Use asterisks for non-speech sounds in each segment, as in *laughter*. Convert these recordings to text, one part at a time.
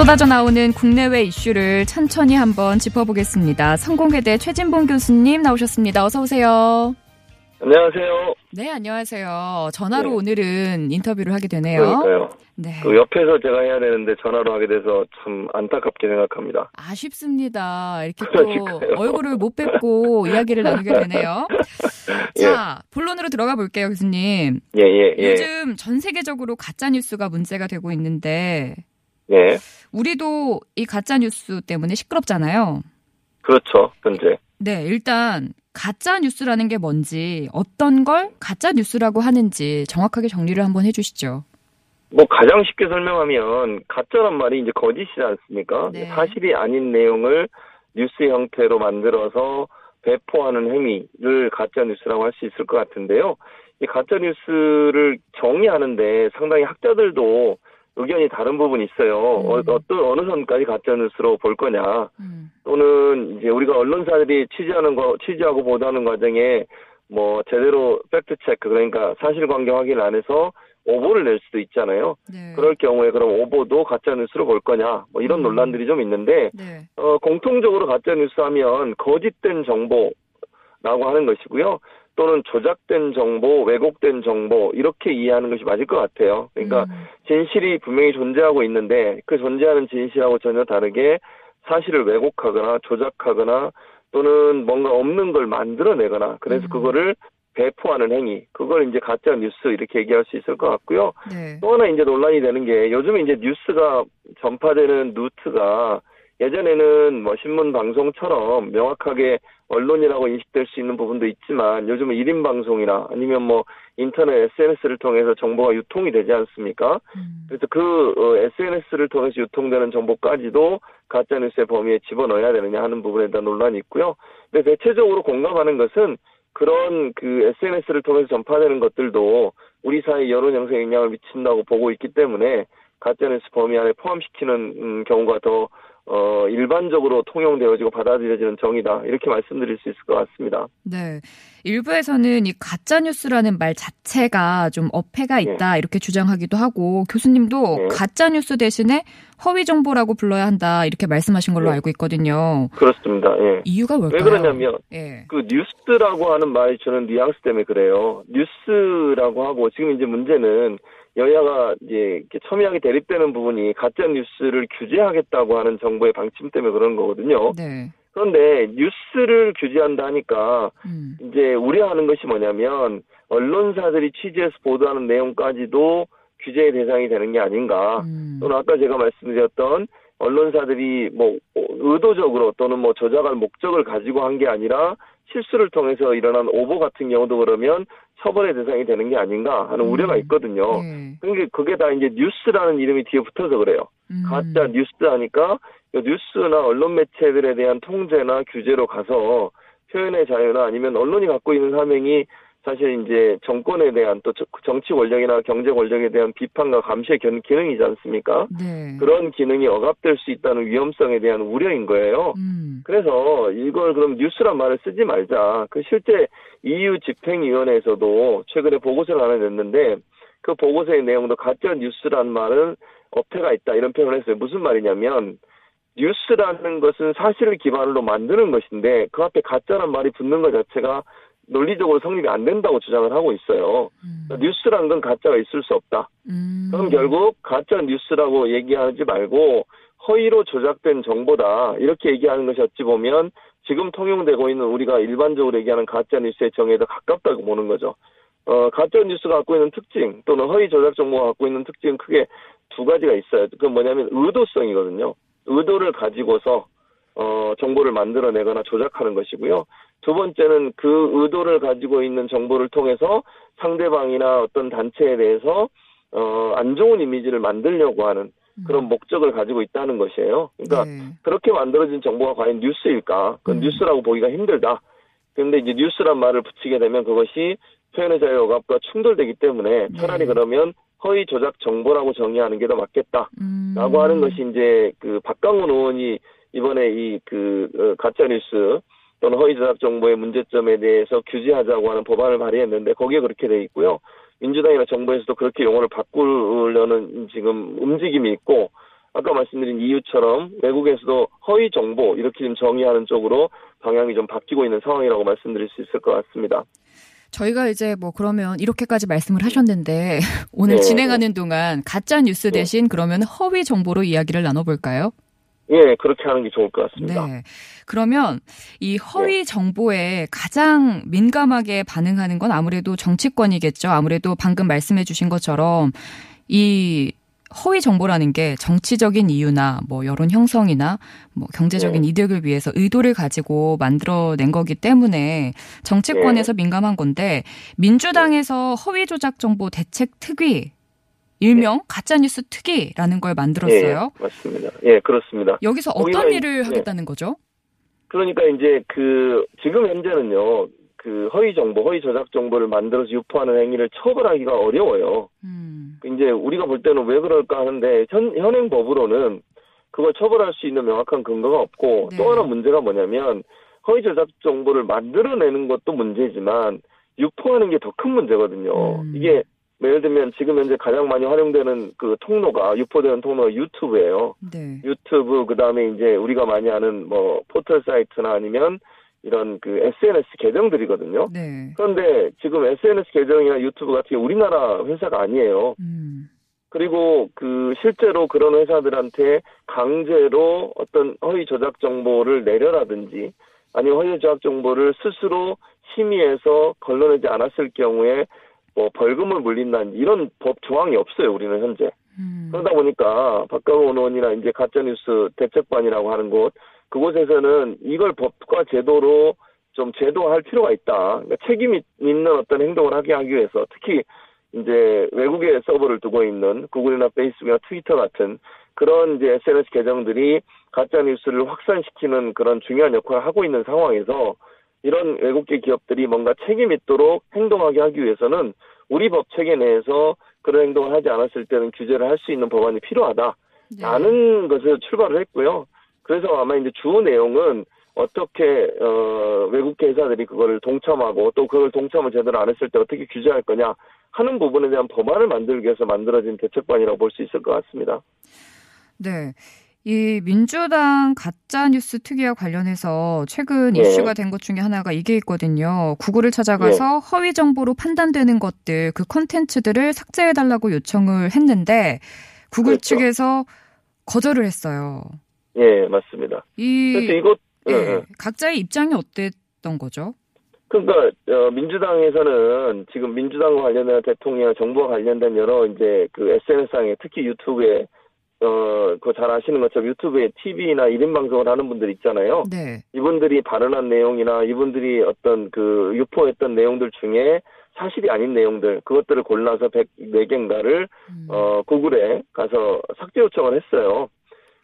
쏟아져 나오는 국내외 이슈를 천천히 한번 짚어보겠습니다. 성공회대 최진봉 교수님 나오셨습니다. 어서 오세요. 안녕하세요. 네, 안녕하세요. 전화로 네. 오늘은 인터뷰를 하게 되네요. 그러니까요. 네. 그 옆에서 제가 해야 되는데 전화로 하게 돼서 참 안타깝게 생각합니다. 아쉽습니다. 이렇게 또 그러니까요. 얼굴을 못 뵙고 *laughs* 이야기를 나누게 되네요. 예. 자, 본론으로 들어가 볼게요, 교수님. 예, 예, 예. 요즘 전 세계적으로 가짜 뉴스가 문제가 되고 있는데 예. 우리도 이 가짜 뉴스 때문에 시끄럽잖아요. 그렇죠. 현재. 네, 일단 가짜 뉴스라는 게 뭔지 어떤 걸 가짜 뉴스라고 하는지 정확하게 정리를 한번 해주시죠. 뭐 가장 쉽게 설명하면 가짜란 말이 이제 거짓이지 않습니까? 네. 사실이 아닌 내용을 뉴스 형태로 만들어서 배포하는 행위를 가짜 뉴스라고 할 수 있을 것 같은데요. 이 가짜 뉴스를 정의하는데 상당히 학자들도 의견이 다른 부분이 있어요. 어, 음. 어떤 어느 선까지 가짜 뉴스로 볼 거냐. 음, 또는 이제 우리가 언론사들이 취재하는 거 취재하고 보도하는 과정에 뭐 제대로 fact check 그러니까 사실관계 확인 안 해서 오보를 낼 수도 있잖아요. 네. 그럴 경우에 그럼 오보도 가짜 뉴스로 볼 거냐 뭐 이런 음. 논란들이 좀 있는데 네. 어 공통적으로 가짜 뉴스 하면 거짓된 정보 라고 하는 것이고요. 또는 조작된 정보, 왜곡된 정보 이렇게 이해하는 것이 맞을 것 같아요. 그러니까 음, 진실이 분명히 존재하고 있는데 그 존재하는 진실하고 전혀 다르게 사실을 왜곡하거나 조작하거나 또는 뭔가 없는 걸 만들어내거나 그래서 음. 그거를 배포하는 행위 그걸 이제 가짜 뉴스 이렇게 얘기할 수 있을 것 같고요. 네. 또 하나 이제 논란이 되는 게 요즘에 이제 뉴스가 전파되는 루트가 예전에는 뭐 신문 방송처럼 명확하게 언론이라고 인식될 수 있는 부분도 있지만 요즘은 1인 방송이나 아니면 뭐 인터넷 SNS를 통해서 정보가 유통이 되지 않습니까? 음, 그래서 그 SNS를 통해서 유통되는 정보까지도 가짜뉴스의 범위에 집어넣어야 되느냐 하는 부분에 대한 논란이 있고요. 근데 대체적으로 공감하는 것은 그런 그 SNS를 통해서 전파되는 것들도 우리 사회 여론 형성에 영향을 미친다고 보고 있기 때문에 가짜뉴스 범위 안에 포함시키는 음, 경우가 더 어, 일반적으로 통용되어지고 받아들여지는 정의다 이렇게 말씀드릴 수 있을 것 같습니다. 네. 일부에서는 이 가짜 뉴스라는 말 자체가 좀 어폐가 있다 이렇게 주장하기도 하고 교수님도 네. 가짜 뉴스 대신에 허위 정보라고 불러야 한다 이렇게 말씀하신 걸로 네. 알고 있거든요. 그렇습니다. 예. 이유가 뭘까요? 왜 그러냐면 예. 그 뉴스라고 하는 말이 저는 뉘앙스 때문에 그래요. 뉴스라고 하고 지금 이제 문제는 여야가 이제 이렇게 첨예하게 대립되는 부분이 가짜 뉴스를 규제하겠다고 하는 정부의 방침 때문에 그런 거거든요. 네. 그런데 뉴스를 규제한다 하니까 음. 이제 우려하는 것이 뭐냐면 언론사들이 취재해서 보도하는 내용까지도 규제의 대상이 되는 게 아닌가. 음. 또는 아까 제가 말씀드렸던 언론사들이 뭐 의도적으로 또는 뭐 조작할 목적을 가지고 한 게 아니라 실수를 통해서 일어난 오보 같은 경우도 그러면 처벌의 대상이 되는 게 아닌가 하는 음. 우려가 있거든요. 네. 그게 그게 다 이제 뉴스라는 이름이 뒤에 붙어서 그래요. 음. 가짜 뉴스 하니까 이 뉴스나 언론 매체들에 대한 통제나 규제로 가서 표현의 자유나 아니면 언론이 갖고 있는 사명이 사실 이제 정권에 대한 또 저- 정치 권력이나 경제 권력에 대한 비판과 감시의 견- 기능이지 않습니까? 네. 그런 기능이 억압될 수 있다는 위험성에 대한 우려인 거예요. 음. 그래서 이걸 그럼 뉴스란 말을 쓰지 말자. 그 실제 EU 집행위원회에서도 최근에 보고서를 하나 냈는데 그 보고서의 내용도 가짜 뉴스란 말은 어폐가 있다 이런 표현을 했어요. 무슨 말이냐면 뉴스라는 것은 사실을 기반으로 만드는 것인데 그 앞에 가짜란 말이 붙는 것 자체가 논리적으로 성립이 안 된다고 주장을 하고 있어요. 음. 뉴스라는 건 가짜가 있을 수 없다. 음. 그럼 결국 가짜 뉴스라고 얘기하지 말고 허위로 조작된 정보다 이렇게 얘기하는 것이 어찌 보면 지금 통용되고 있는 우리가 일반적으로 얘기하는 가짜 뉴스의 정의에 더 가깝다고 보는 거죠. 어, 가짜 뉴스가 갖고 있는 특징 또는 허위 조작 정보가 갖고 있는 특징은 크게 두 가지가 있어요. 그건 뭐냐면 의도성이거든요. 의도를 가지고서 어, 정보를 만들어내거나 조작하는 것이고요. 두 번째는 그 의도를 가지고 있는 정보를 통해서 상대방이나 어떤 단체에 대해서 어, 안 좋은 이미지를 만들려고 하는 그런 목적을 가지고 있다는 것이에요. 그러니까 네. 그렇게 만들어진 정보가 과연 뉴스일까? 그건 음. 뉴스라고 보기가 힘들다. 그런데 이제 뉴스란 말을 붙이게 되면 그것이 표현의 자유 억압과 충돌되기 때문에 차라리 네. 그러면 허위 조작 정보라고 정의하는 게 더 맞겠다. 음. 라고 하는 것이 이제 그 박강원 의원이 이번에 이 그 가짜 뉴스 또는 허위 조작 정보의 문제점에 대해서 규제하자고 하는 법안을 발의했는데 거기에 그렇게 돼 있고요. 민주당이나 정부에서도 그렇게 용어를 바꾸려는 지금 움직임이 있고 아까 말씀드린 이유처럼 외국에서도 허위 정보 이렇게 지금 정의하는 쪽으로 방향이 좀 바뀌고 있는 상황이라고 말씀드릴 수 있을 것 같습니다. 저희가 이제 뭐 그러면 이렇게까지 말씀을 하셨는데 *laughs* 오늘 네. 진행하는 동안 가짜 뉴스 네. 대신 그러면 허위 정보로 이야기를 나눠볼까요? 예, 그렇게 하는 게 좋을 것 같습니다. 네. 그러면 이 허위 정보에 가장 민감하게 반응하는 건 아무래도 정치권이겠죠. 아무래도 방금 말씀해 주신 것처럼 이 허위 정보라는 게 정치적인 이유나 뭐 여론 형성이나 뭐 경제적인 네. 이득을 위해서 의도를 가지고 만들어낸 거기 때문에 정치권에서 민감한 건데 민주당에서 허위 조작 정보 대책 특위 일명 가짜뉴스 특위라는 걸 만들었어요. 예, 맞습니다. 예, 그렇습니다. 여기서 어떤 일을 네. 하겠다는 거죠? 그러니까 이제 그 지금 현재는요 그 허위 정보, 허위 조작 정보를 만들어서 유포하는 행위를 처벌하기가 어려워요. 음. 이제 우리가 볼 때는 왜 그럴까 하는데 현, 현행 법으로는 그걸 처벌할 수 있는 명확한 근거가 없고 네. 또 하나 문제가 뭐냐면 허위 조작 정보를 만들어내는 것도 문제지만 유포하는 게 더 큰 문제거든요. 음. 이게 예를 들면 지금 현재 가장 많이 활용되는 그 통로가 유포되는 통로가 유튜브예요. 네. 유튜브 그다음에 이제 우리가 많이 아는 뭐 포털 사이트나 아니면 이런 그 SNS 계정들이거든요. 네. 그런데 지금 SNS 계정이나 유튜브 같은 게 우리나라 회사가 아니에요. 음. 그리고 그 실제로 그런 회사들한테 강제로 어떤 허위 조작 정보를 내려라든지 아니면 허위 조작 정보를 스스로 심의해서 걸러내지 않았을 경우에 뭐 벌금을 물린다든지 이런 법 조항이 없어요. 우리는 현재. 음. 그러다 보니까 박강원 의원이나 이제 가짜뉴스 대책반이라고 하는 곳 그곳에서는 이걸 법과 제도로 좀 제도할 필요가 있다. 그러니까 책임 있는 어떤 행동을 하게 하기 위해서 특히 이제 외국에 서버를 두고 있는 구글이나 페이스북이나 트위터 같은 그런 이제 SNS 계정들이 가짜 뉴스를 확산시키는 그런 중요한 역할을 하고 있는 상황에서 이런 외국계 기업들이 뭔가 책임 있도록 행동하게 하기 위해서는 우리 법 체계 내에서 그런 행동을 하지 않았을 때는 규제를 할 수 있는 법안이 필요하다. 네. 라는 것을 출발을 했고요. 그래서 아마 이제 주 내용은 어떻게 어 외국계 회사들이 그거를 동참하고 또 그걸 동참을 제대로 안 했을 때 어떻게 규제할 거냐 하는 부분에 대한 법안을 만들기 위해서 만들어진 대책반이라고 볼 수 있을 것 같습니다. 네. 이 민주당 가짜 뉴스 특위와 관련해서 최근 예. 이슈가 된 것 중에 하나가 이게 있거든요. 구글을 찾아가서 허위 정보로 판단되는 것들, 그 콘텐츠들을 삭제해 달라고 요청을 했는데 구글 그렇죠. 측에서 거절을 했어요. 예, 맞습니다. 이 그래서 이것 예, 예, 예. 각자의 입장이 어땠던 거죠? 그러니까 어, 민주당에서는 지금 민주당과 관련된 대통령 정부와 관련된 여러 이제 그 SNS상에 특히 유튜브에 어, 그거 잘 아시는 것처럼 유튜브에 TV나 1인 방송을 하는 분들 있잖아요. 네. 이분들이 발언한 내용이나 이분들이 어떤 그 유포했던 내용들 중에 사실이 아닌 내용들 그것들을 골라서 104개인가를 음. 어 구글에 가서 삭제 요청을 했어요.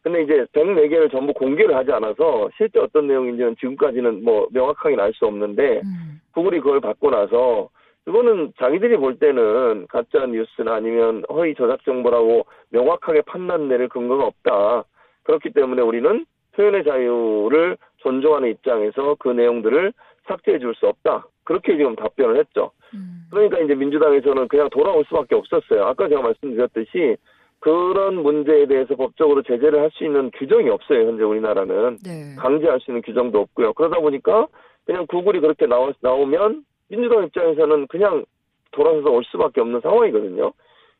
근데 이제 104개를 전부 공개를 하지 않아서 실제 어떤 내용인지는 지금까지는 뭐 명확하게는 알 수 없는데 음. 구글이 그걸 받고 나서 이거는 자기들이 볼 때는 가짜 뉴스나 아니면 허위 조작 정보라고 명확하게 판단 내릴 근거가 없다. 그렇기 때문에 우리는 표현의 자유를 존중하는 입장에서 그 내용들을 삭제해 줄 수 없다. 그렇게 지금 답변을 했죠. 음. 그러니까 이제 민주당에서는 그냥 돌아올 수밖에 없었어요. 아까 제가 말씀드렸듯이 그런 문제에 대해서 법적으로 제재를 할 수 있는 규정이 없어요. 현재 우리나라는. 네. 강제할 수 있는 규정도 없고요. 그러다 보니까 그냥 구글이 그렇게 나와, 나오면 민주당 입장에서는 그냥 돌아서서 올 수밖에 없는 상황이거든요.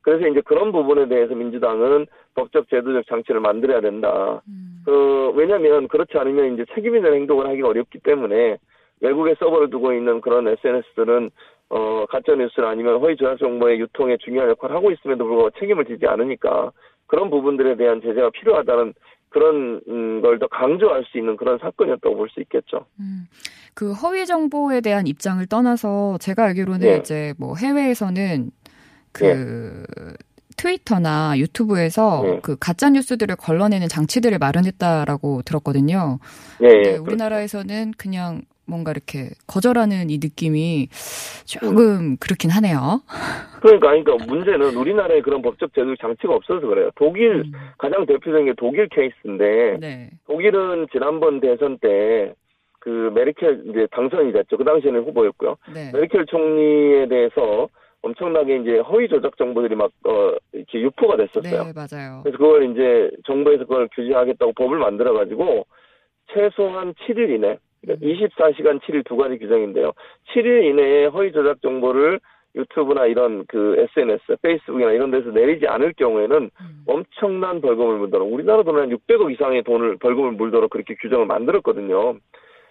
그래서 이제 그런 부분에 대해서 민주당은 법적 제도적 장치를 만들어야 된다. 음. 그 왜냐하면 그렇지 않으면 이제 책임 있는 행동을 하기가 어렵기 때문에 외국에 서버를 두고 있는 그런 SNS들은 어 가짜 뉴스나 아니면 허위 조작 정보의 유통에 중요한 역할을 하고 있음에도 불구하고 책임을 지지 않으니까 그런 부분들에 대한 제재가 필요하다는 그런 음, 걸더 강조할 수 있는 그런 사건이었다고 볼 수 있겠죠. 음, 그 허위 정보에 대한 입장을 떠나서 제가 알기로는 네. 이제 뭐 해외에서는 그 네. 트위터나 유튜브에서 네. 그 가짜 뉴스들을 걸러내는 장치들을 마련했다라고 들었거든요. 예, 예. 우리나라에서는 그냥 뭔가 이렇게 거절하는 이 느낌이 조금 그렇긴 하네요. 그러니까, 그러니까 문제는 우리나라에 그런 법적 제도 장치가 없어서 그래요. 독일 음, 가장 대표적인 게 독일 케이스인데 네. 독일은 지난번 대선 때 그 메르켈 이제 당선이 됐죠. 그 당시에는 후보였고요. 네. 메르켈 총리에 대해서 엄청나게 이제 허위 조작 정보들이 막 어, 이렇게 유포가 됐었어요. 네, 맞아요. 그래서 그걸 이제 정부에서 그걸 규제하겠다고 법을 만들어 가지고 최소한 7일 이내 24시간 7일 두 가지 규정인데요. 7일 이내에 허위 조작 정보를 유튜브나 이런 그 SNS, 페이스북이나 이런 데서 내리지 않을 경우에는 음, 엄청난 벌금을 물도록 우리나라 돈은 한 600억 이상의 돈을 벌금을 물도록 그렇게 규정을 만들었거든요.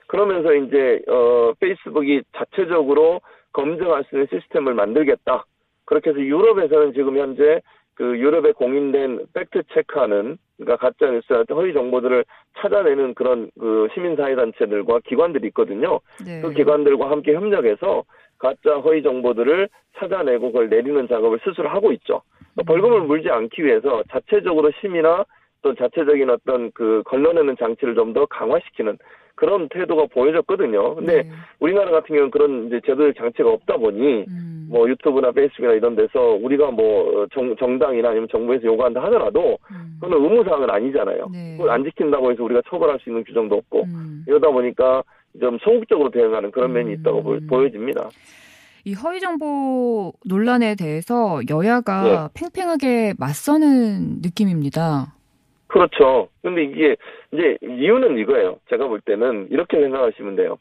그러면서 이제 어 페이스북이 자체적으로 검증할 수 있는 시스템을 만들겠다. 그렇게 해서 유럽에서는 지금 현재 그 유럽에 공인된 팩트 체크하는 그러니까 가짜 뉴스나 허위 정보들을 찾아내는 그런 그 시민 사회 단체들과 기관들이 있거든요. 네. 그 기관들과 함께 협력해서 가짜 허위 정보들을 찾아내고 그걸 내리는 작업을 스스로 하고 있죠. 그러니까 벌금을 물지 않기 위해서 자체적으로 심의나 또 자체적인 어떤 그 걸러내는 장치를 좀 더 강화시키는 그런 태도가 보여졌거든요. 근데 네. 우리나라 같은 경우는 그런 이제 제도적 장치가 없다 보니 음, 뭐 유튜브나 페이스북이나 이런 데서 우리가 뭐 정, 정당이나 아니면 정부에서 요구한다 하더라도 음, 그건 의무사항은 아니잖아요. 네. 그걸 안 지킨다고 해서 우리가 처벌할 수 있는 규정도 없고 음. 이러다 보니까 좀 소극적으로 대응하는 그런 면이 음. 있다고 보, 보여집니다. 이 허위 정보 논란에 대해서 여야가 팽팽하게 맞서는 느낌입니다. 그렇죠. 근데 이게 이제 이유는 이거예요. 제가 볼 때는 이렇게 생각하시면 돼요.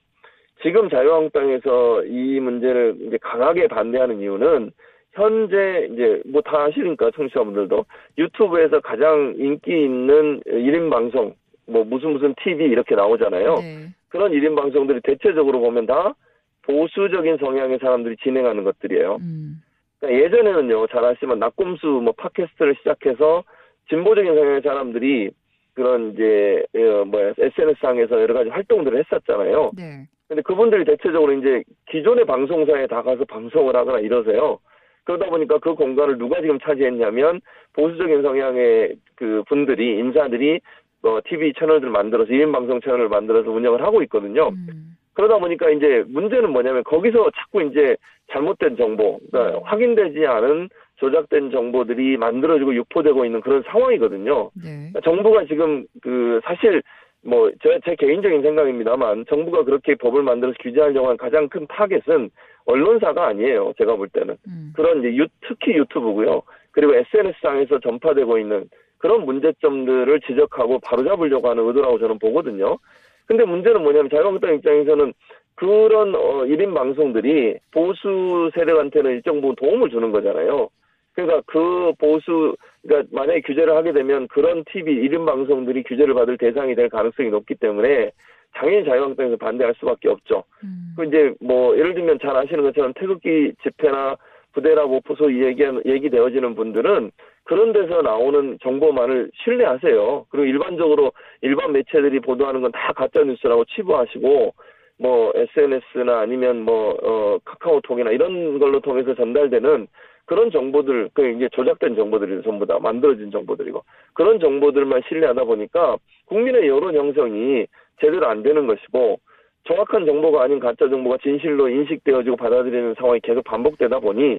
지금 자유한국당에서 이 문제를 이제 강하게 반대하는 이유는 현재 이제 뭐 다 아시니까 청취자분들도 유튜브에서 가장 인기 있는 1인 방송 뭐 무슨 무슨 TV 이렇게 나오잖아요. 네. 그런 1인 방송들이 대체적으로 보면 다 보수적인 성향의 사람들이 진행하는 것들이에요. 음, 그러니까 예전에는요, 잘 아시면 낙곰수 뭐 팟캐스트를 시작해서 진보적인 성향의 사람들이 그런 이제 어, 뭐야 SNS 상에서 여러 가지 활동들을 했었잖아요. 네. 근데 그분들이 대체적으로 이제 기존의 방송사에 다 가서 방송을 하거나 이러세요. 그러다 보니까 그 공간을 누가 지금 차지했냐면 보수적인 성향의 그 분들이 인사들이 어, TV 채널들 만들어서 1인 방송 채널을 만들어서 운영을 하고 있거든요. 음, 그러다 보니까 이제 문제는 뭐냐면 거기서 자꾸 이제 잘못된 정보, 그러니까 확인되지 않은 조작된 정보들이 만들어지고 유포되고 있는 그런 상황이거든요. 네. 그러니까 정부가 지금 그 사실 뭐 제 제 개인적인 생각입니다만 정부가 그렇게 법을 만들어서 규제하려고 한 가장 큰 타겟은 언론사가 아니에요. 제가 볼 때는 음, 그런 이제 유, 특히 유튜브고요. 그리고 SNS상에서 전파되고 있는 그런 문제점들을 지적하고 바로잡으려고 하는 의도라고 저는 보거든요. 근데 문제는 뭐냐면 자유한국당 입장에서는 그런 어 1인 방송들이 보수 세력한테는 일정 부분 도움을 주는 거잖아요. 그러니까 그 보수 그러니까 만약에 규제를 하게 되면 그런 TV 1인 방송들이 규제를 받을 대상이 될 가능성이 높기 때문에 당연히 자유한국당에서 반대할 수밖에 없죠. 음, 그 이제 뭐 예를 들면 잘 아시는 것처럼 태극기 집회나 부대라고 소위 얘기 얘기되어지는 분들은 그런 데서 나오는 정보만을 신뢰하세요. 그리고 일반적으로 일반 매체들이 보도하는 건 다 가짜 뉴스라고 치부하시고 뭐 SNS나 아니면 뭐 어, 카카오톡이나 이런 걸로 통해서 전달되는 그런 정보들 그 이제 조작된 정보들이 전부 다 만들어진 정보들이고 그런 정보들만 신뢰하다 보니까 국민의 여론 형성이 제대로 안 되는 것이고 정확한 정보가 아닌 가짜 정보가 진실로 인식되어지고 받아들이는 상황이 계속 반복되다 보니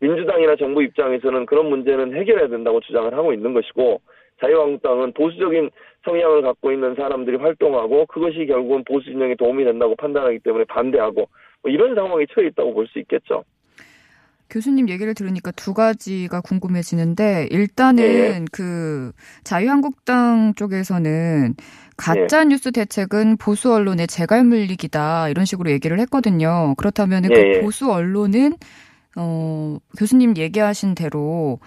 민주당이나 정부 입장에서는 그런 문제는 해결해야 된다고 주장을 하고 있는 것이고 자유한국당은 보수적인 성향을 갖고 있는 사람들이 활동하고 그것이 결국은 보수 진영에 도움이 된다고 판단하기 때문에 반대하고 뭐 이런 상황에 처해 있다고 볼 수 있겠죠. 교수님 얘기를 들으니까 두 가지가 궁금해지는데 일단은 예. 그 자유한국당 쪽에서는 가짜 예. 뉴스 대책은 보수 언론의 재갈 물리기다 이런 식으로 얘기를 했거든요. 그렇다면 은 예, 그 예. 보수 언론은 어 교수님 얘기하신 대로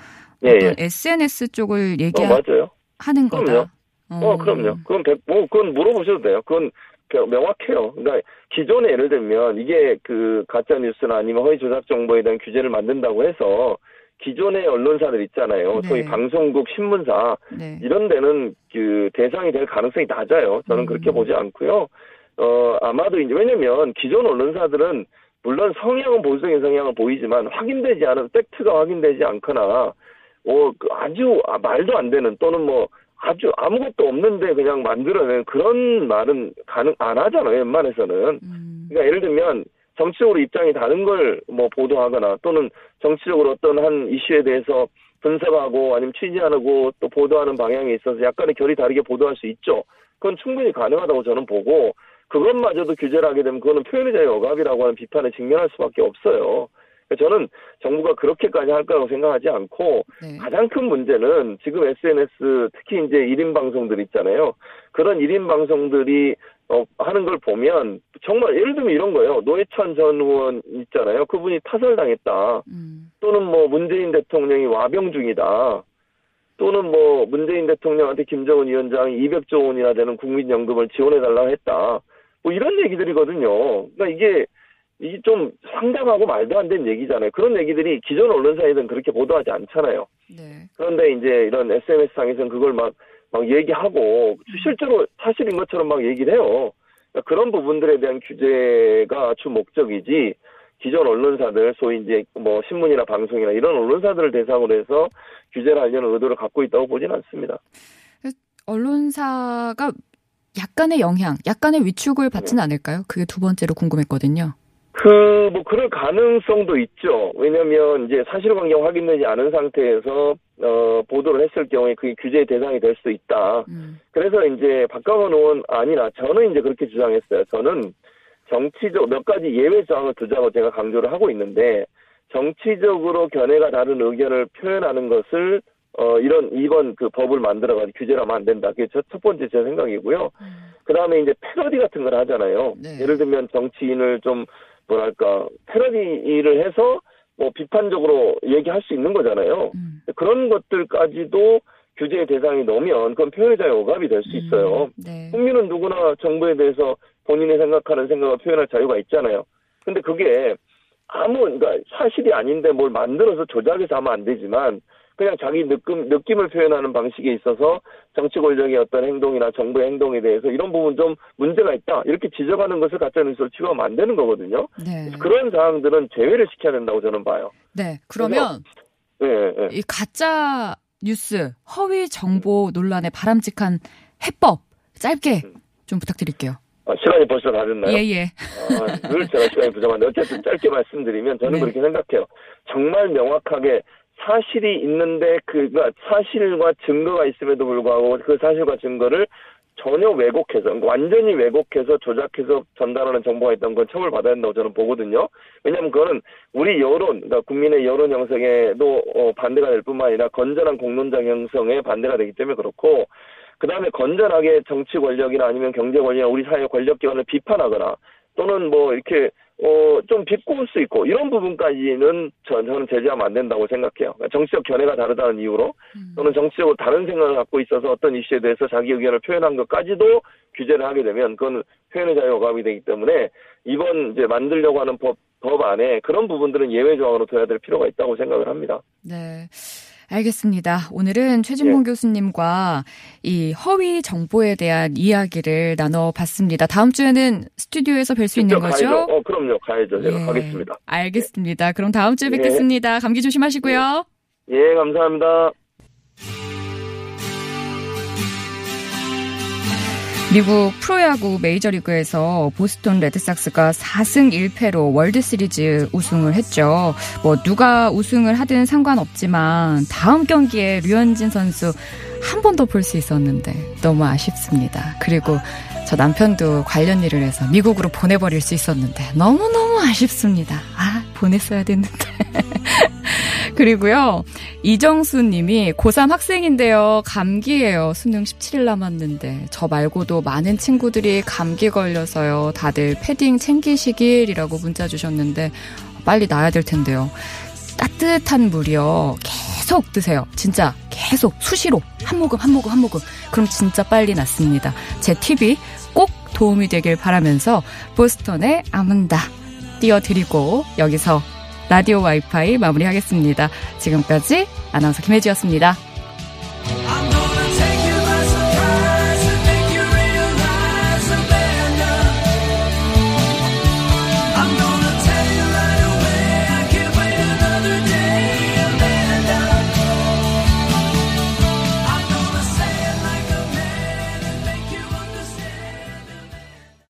예, 어떤 예. SNS 쪽을 어, 얘기하는 맞아요. 그럼요. 거다. 어, 그럼요. 그건 백, 뭐, 그건 물어보셔도 돼요. 그건 명- 명확해요. 그러니까 기존에 예를 들면 이게 그 가짜 뉴스나 아니면 허위 조작 정보에 대한 규제를 만든다고 해서 기존의 언론사들 있잖아요. 네. 소위 방송국, 신문사 네. 이런 데는 그 대상이 될 가능성이 낮아요. 저는 음. 그렇게 보지 않고요. 어 아마도 이제 왜냐면 기존 언론사들은 물론 성향은 보수적인 성향은 보이지만 확인되지 않은 팩트가 확인되지 않거나 어, 그 아주 아, 말도 안 되는 또는 뭐 아주 아무것도 없는데 그냥 만들어낸 그런 말은 가능 안 하잖아요. 웬만해서는. 음. 그러니까 예를 들면 정치적으로 입장이 다른 걸 뭐 보도하거나 또는 정치적으로 어떤 한 이슈에 대해서 분석하고 아니면 취재하고 또 보도하는 방향에 있어서 약간의 결이 다르게 보도할 수 있죠. 그건 충분히 가능하다고 저는 보고 그것마저도 규제를 하게 되면 그거는 표현의 자유 억압이라고 하는 비판에 직면할 수밖에 없어요. 저는 정부가 그렇게까지 할 거라고 생각하지 않고 네. 가장 큰 문제는 지금 SNS 특히 이제 1인 방송들 있잖아요. 그런 1인 방송들이 어, 하는 걸 보면 정말 예를 들면 이런 거예요. 노회찬 전 의원 있잖아요. 그분이 타살당했다. 음. 또는 뭐 문재인 대통령이 와병 중이다. 또는 뭐 문재인 대통령한테 김정은 위원장이 200조 원이나 되는 국민연금을 지원해달라고 했다. 뭐 이런 얘기들이거든요. 그러니까 이게 이게 좀 상당하고 말도 안 되는 얘기잖아요. 그런 얘기들이 기존 언론사에서는 그렇게 보도하지 않잖아요. 네. 그런데 이제 이런 SNS상에서는 그걸 막, 막 얘기하고 실제로 사실인 것처럼 막 얘기를 해요. 그러니까 그런 부분들에 대한 규제가 주 목적이지 기존 언론사들 소위 이제 뭐 신문이나 방송이나 이런 언론사들을 대상으로 해서 규제를 하려는 의도를 갖고 있다고 보지는 않습니다. 언론사가 약간의 영향, 약간의 위축을 받지는 않을까요? 그게 두 번째로 궁금했거든요. 그, 뭐, 그럴 가능성도 있죠. 왜냐면, 이제 사실관계가 확인되지 않은 상태에서, 어, 보도를 했을 경우에 그게 규제의 대상이 될 수도 있다. 음. 그래서 이제 박강원 의원, 아니나, 저는 이제 그렇게 주장했어요. 저는 정치적, 몇 가지 예외 조항을 두자고 제가 강조를 하고 있는데, 정치적으로 견해가 다른 의견을 표현하는 것을, 어, 이런, 이번 그 법을 만들어가지고 규제를 하면 안 된다. 그게 첫, 첫 번째 제 생각이고요. 그 다음에 이제 패러디 같은 걸 하잖아요. 네. 예를 들면 정치인을 좀 뭐랄까 패러디를 해서 뭐 비판적으로 얘기할 수 있는 거잖아요. 음. 그런 것들까지도 규제의 대상이 넘으면 그건 표현의 자유 억압이 될 수 있어요. 음. 네. 국민은 누구나 정부에 대해서 본인이 생각하는 생각을 표현할 자유가 있잖아요. 근데 그게 아무 그러니까 사실이 아닌데 뭘 만들어서 조작해서 하면 안 되지만 그냥 자기 느낌 느낌을 표현하는 방식에 있어서 정치 권력의 어떤 행동이나 정부의 행동에 대해서 이런 부분 좀 문제가 있다 이렇게 지적하는 것을 가짜 뉴스로 취급하면 안 되는 거거든요. 네. 그런 사항들은 제외를 시켜야 된다고 저는 봐요. 네. 그러면 예, 예. 이 가짜 뉴스, 허위 정보 논란의 바람직한 해법 짧게 좀 부탁드릴게요. 아, 시간이 벌써 다 됐나요? 예, 예. 아, 늘 제가 시간이 부족한데 어쨌든 짧게 말씀드리면 저는 네. 그렇게 생각해요. 정말 명확하게 사실이 있는데 그가 사실과 증거가 있음에도 불구하고 그 사실과 증거를 전혀 왜곡해서 그러니까 완전히 왜곡해서 조작해서 전달하는 정보가 있다는 건 처벌받아야 된다고 저는 보거든요. 왜냐하면 그거는 우리 여론, 그러니까 국민의 여론 형성에도 어, 반대가 될 뿐만 아니라 건전한 공론장 형성에 반대가 되기 때문에 그렇고 그 다음에 건전하게 정치 권력이나 아니면 경제 권력이나 우리 사회 권력 기관을 비판하거나 또는 뭐 이렇게 어, 좀 비꼬을 수 있고, 이런 부분까지는 저, 저는 제재하면 안 된다고 생각해요. 그러니까 정치적 견해가 다르다는 이유로, 음. 또는 정치적으로 다른 생각을 갖고 있어서 어떤 이슈에 대해서 자기 의견을 표현한 것까지도 규제를 하게 되면, 그건 표현의 자유 억압이 되기 때문에, 이번 이제 만들려고 하는 법, 법 안에 그런 부분들은 예외 조항으로 둬야 될 필요가 있다고 생각을 합니다. 네. 알겠습니다. 오늘은 최진봉 예. 교수님과 이 허위 정보에 대한 이야기를 나눠봤습니다. 다음 주에는 스튜디오에서 뵐 수 있는 거죠? 가야죠. 어, 그럼요. 가야죠. 제가 예. 가겠습니다. 알겠습니다. 그럼 다음 주에 예. 뵙겠습니다. 감기 조심하시고요. 예, 감사합니다. 미국 프로야구 메이저리그에서 보스턴 레드삭스가 4승 1패로 월드시리즈 우승을 했죠. 뭐 누가 우승을 하든 상관없지만 다음 경기에 류현진 선수 한 번 더 볼 수 있었는데 너무 아쉽습니다. 그리고 저 남편도 관련 일을 해서 미국으로 보내버릴 수 있었는데 너무너무 아쉽습니다. 아, 보냈어야 됐는데. *laughs* 그리고요, 이정수 님이 고3 학생인데요. 감기예요. 수능 17일 남았는데. 저 말고도 많은 친구들이 감기 걸려서요. 다들 패딩 챙기시길이라고 문자 주셨는데, 빨리 나야 될 텐데요. 따뜻한 물이요. 계속 드세요. 진짜 계속 수시로. 한 모금, 한 모금, 한 모금. 그럼 진짜 빨리 낫습니다. 제 팁이 꼭 도움이 되길 바라면서 보스턴의 아문다 띄워드리고 여기서 라디오 와이파이 마무리하겠습니다. 지금까지 아나운서 김혜지였습니다.